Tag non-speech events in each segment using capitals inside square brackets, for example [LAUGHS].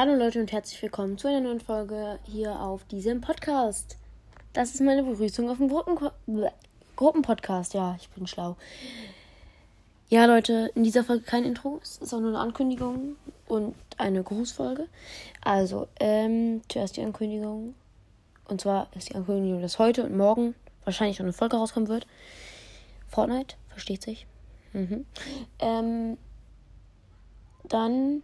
Hallo Leute und herzlich willkommen zu einer neuen Folge hier auf diesem Podcast. Das ist meine Begrüßung auf dem Gruppen Gruppenpodcast. Ja, ich bin schlau. Ja, Leute, in dieser Folge kein Intro, sondern eine Ankündigung und eine Grußfolge. Also, ähm, zuerst die Ankündigung. Und zwar ist die Ankündigung, dass heute und morgen wahrscheinlich schon eine Folge rauskommen wird. Fortnite, versteht sich. Mhm. Ähm, dann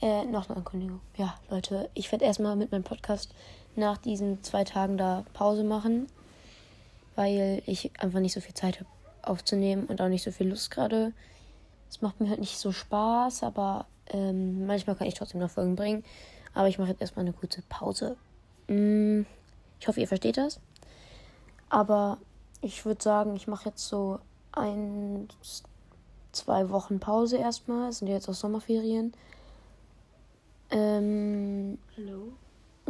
äh, noch eine Ankündigung. Ja, Leute, ich werde erstmal mit meinem Podcast nach diesen zwei Tagen da Pause machen, weil ich einfach nicht so viel Zeit habe aufzunehmen und auch nicht so viel Lust gerade. Es macht mir halt nicht so Spaß, aber ähm, manchmal kann ich trotzdem noch Folgen bringen. Aber ich mache jetzt erstmal eine kurze Pause. Mm, ich hoffe, ihr versteht das. Aber ich würde sagen, ich mache jetzt so ein, zwei Wochen Pause erstmal. Es sind ja jetzt auch Sommerferien. Ähm, Hallo.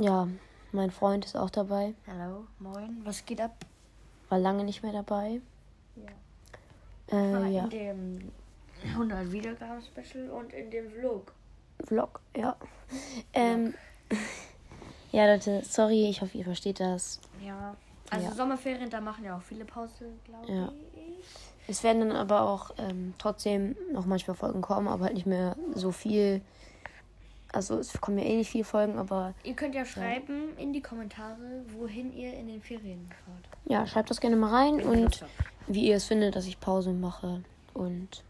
Ja, mein Freund ist auch dabei. Hallo, moin. Was geht ab? War lange nicht mehr dabei. Ja. Äh, ja. In dem 100 Wiedergaben Special und in dem Vlog. Vlog, ja. Ähm, [LAUGHS] ja, Leute, sorry, ich hoffe, ihr versteht das. Ja. Also Ja. Sommerferien, da machen ja auch viele Pause, glaube Ja. ich. Es werden dann aber auch ähm, trotzdem noch manchmal Folgen kommen, aber halt nicht mehr so viel. Also es kommen ja eh nicht viele Folgen, aber Ihr könnt ja schreiben in die Kommentare, wohin ihr in den Ferien fahrt. ja, schreibt das gerne mal rein und wie ihr es findet, dass ich Pause mache und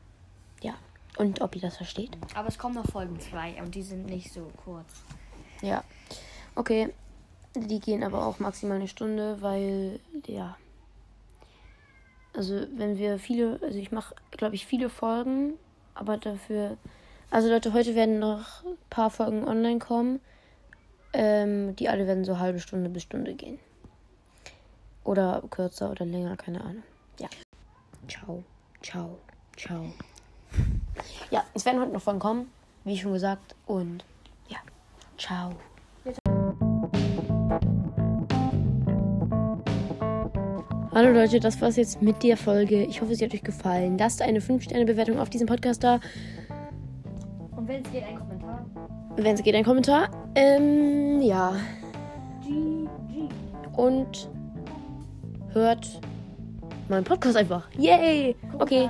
ja. Und ob ihr das versteht. Aber es kommen noch Folgen 2 und die sind nicht so kurz. Ja. Okay. Die gehen aber auch maximal eine Stunde, weil, ja. Also, wenn wir viele, also ich mache, glaube ich, viele Folgen, aber dafür. Also, Leute, heute werden noch ein paar Folgen online kommen. Ähm, die alle werden so halbe Stunde bis Stunde gehen. Oder kürzer oder länger, keine Ahnung. Ja. Ciao, ciao, ciao. Ja, es werden heute noch Folgen kommen, wie schon gesagt. Und ja, ciao. Hallo Leute, das war's jetzt mit der Folge. Ich hoffe, sie hat euch gefallen. Lasst eine 5-Sterne-Bewertung auf diesem Podcast da. Und wenn es geht, ein Kommentar. Wenn es geht, ein Kommentar. Ähm, ja. GG. Und hört meinen Podcast einfach. Yay! Okay.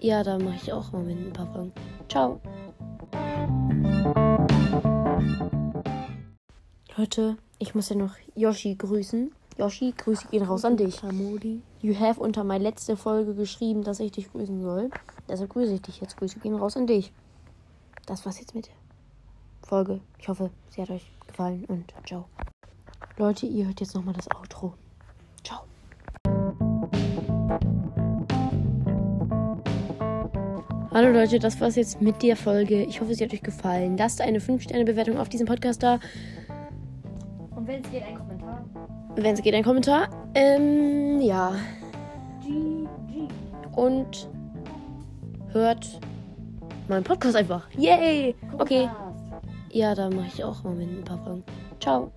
Ja, da mache ich auch im Moment ein paar Folgen. Ciao. Leute, ich muss ja noch Yoshi grüßen. Yoshi, Grüße gehen raus an dich. You have unter meine letzte Folge geschrieben, dass ich dich grüßen soll. Deshalb grüße ich dich jetzt. Grüße gehen raus an dich. Das war's jetzt mit der Folge. Ich hoffe, sie hat euch gefallen und ciao. Leute, ihr hört jetzt nochmal das Outro. Ciao. Hallo Leute, das war's jetzt mit der Folge. Ich hoffe, sie hat euch gefallen. Lasst eine 5-Sterne-Bewertung auf diesem Podcast da. Und wenn es geht, ein Kommentar. Wenn es geht, ein Kommentar. Ähm, ja. GG. Und hört meinen Podcast einfach. Yay! Okay. Ja, da mache ich auch im Moment ein paar Folgen. Ciao.